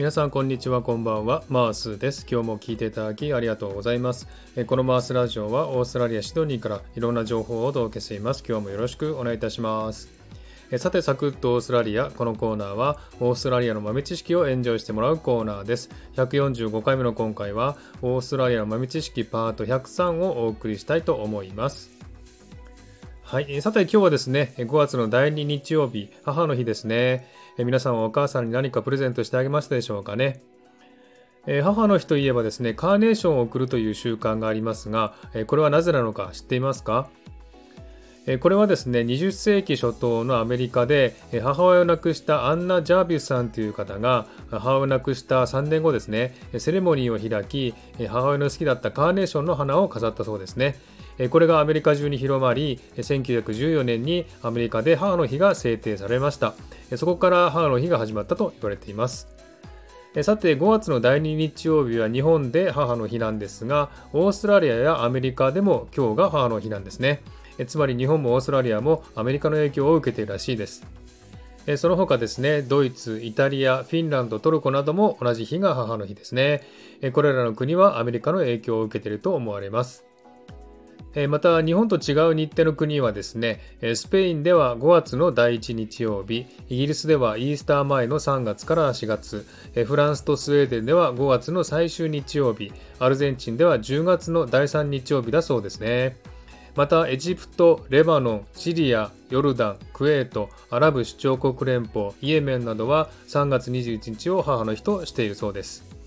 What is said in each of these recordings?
皆さんこんにちはこんばんは。マースです。今日も聞いていただきありがとうございます。このマースラジオはオーストラリアシドニーからいろんな情報をお届けしています。今日もよろしくお願いいたします。さてサクッとオーストラリア。このコーナーはオーストラリアの豆知識をエンジョイしてもらうコーナーです。145回目の今回はオーストラリアの豆知識パート103をお送りしたいと思います。はい。さて今日はですね、5月の第2日曜日、母の日ですね。え皆さんはお母さんに何かプレゼントしてあげましたでしょうかね？え母の日といえばですね、カーネーションを贈るという習慣がありますが、えこれはなぜなのか知っていますか？これはですね、20世紀初頭のアメリカで母親を亡くしたアンナ・ジャービスさんという方が母親を亡くした3年後ですね、セレモニーを開き、母親の好きだったカーネーションの花を飾ったそうですね。これがアメリカ中に広まり1914年にアメリカで母の日が制定されましたそこから母の日が始まったと言われていますさて5月の第2日曜日は日本で母の日なんですがオーストラリアやアメリカでも今日が母の日なんですねつまり日本もオーストラリアもアメリカの影響を受けているらしいですその他ですね、ドイツ、イタリア、フィンランド、トルコなども同じ日が母の日ですね。これらの国はアメリカの影響を受けていると思われます。また日本と違う日程の国はですねスペインでは5月の第1日曜日イギリスではイースター前の3月から4月フランスとスウェーデンでは5月の最終日曜日アルゼンチンでは10月の第3日曜日だそうですね。またエジプト、レバノン、シリア、ヨルダン、クウェート、アラブ首長国連邦、イエメンなどは3月21日を母の日としているそうです。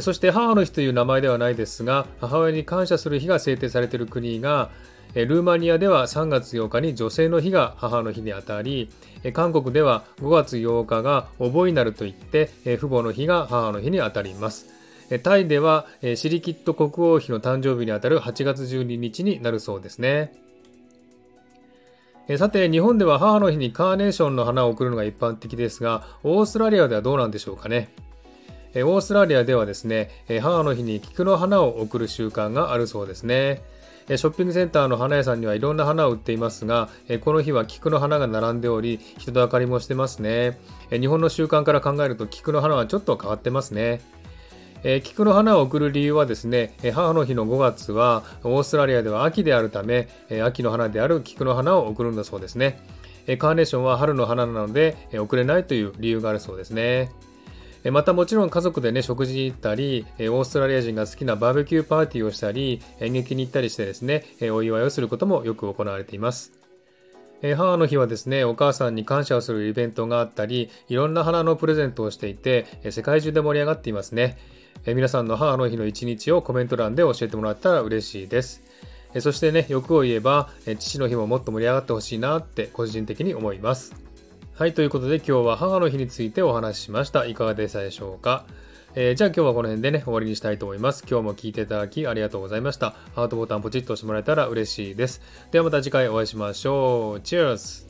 そして母の日という名前ではないですが母親に感謝する日が制定されている国がルーマニアでは3月8日に女性の日が母の日にあたり韓国では5月8日がおぼいなるといって父母の日が母の日にあたります。タイではシリキット国王妃の誕生日にあたる8月12日になるそうですね。さて日本では母の日にカーネーションの花を贈るのが一般的ですがオーストラリアではどうなんでしょうかね。オーストラリアではですね、母の日に菊の花を贈る習慣があるそうですね。ショッピングセンターの花屋さんにはいろんな花を売っていますが、この日は菊の花が並んでおり、人と明かりもしてますね。日本の習慣から考えると菊の花はちょっと変わってますね。菊の花を贈る理由はですね、母の日の5月はオーストラリアでは秋であるため、秋の花である菊の花を贈るんだそうですね。カーネーションは春の花なので贈れないという理由があるそうですね。またもちろん家族でね、食事に行ったり、オーストラリア人が好きなバーベキューパーティーをしたり、演劇に行ったりしてですね、お祝いをすることもよく行われています。母の日はですね、お母さんに感謝をするイベントがあったり、いろんな花のプレゼントをしていて、世界中で盛り上がっていますね。皆さんの母の日の一日をコメント欄で教えてもらったら嬉しいです。そしてね、欲を言えば、父の日ももっと盛り上がってほしいなって個人的に思います。はい、ということで今日は母の日についてお話ししました。いかがでしたでしょうか？えー、じゃあ今日はこの辺でね、終わりにしたいと思います。今日も聴いていただきありがとうございました。ハートボタンポチッと押してもらえたら嬉しいです。ではまた次回お会いしましょう。チェアス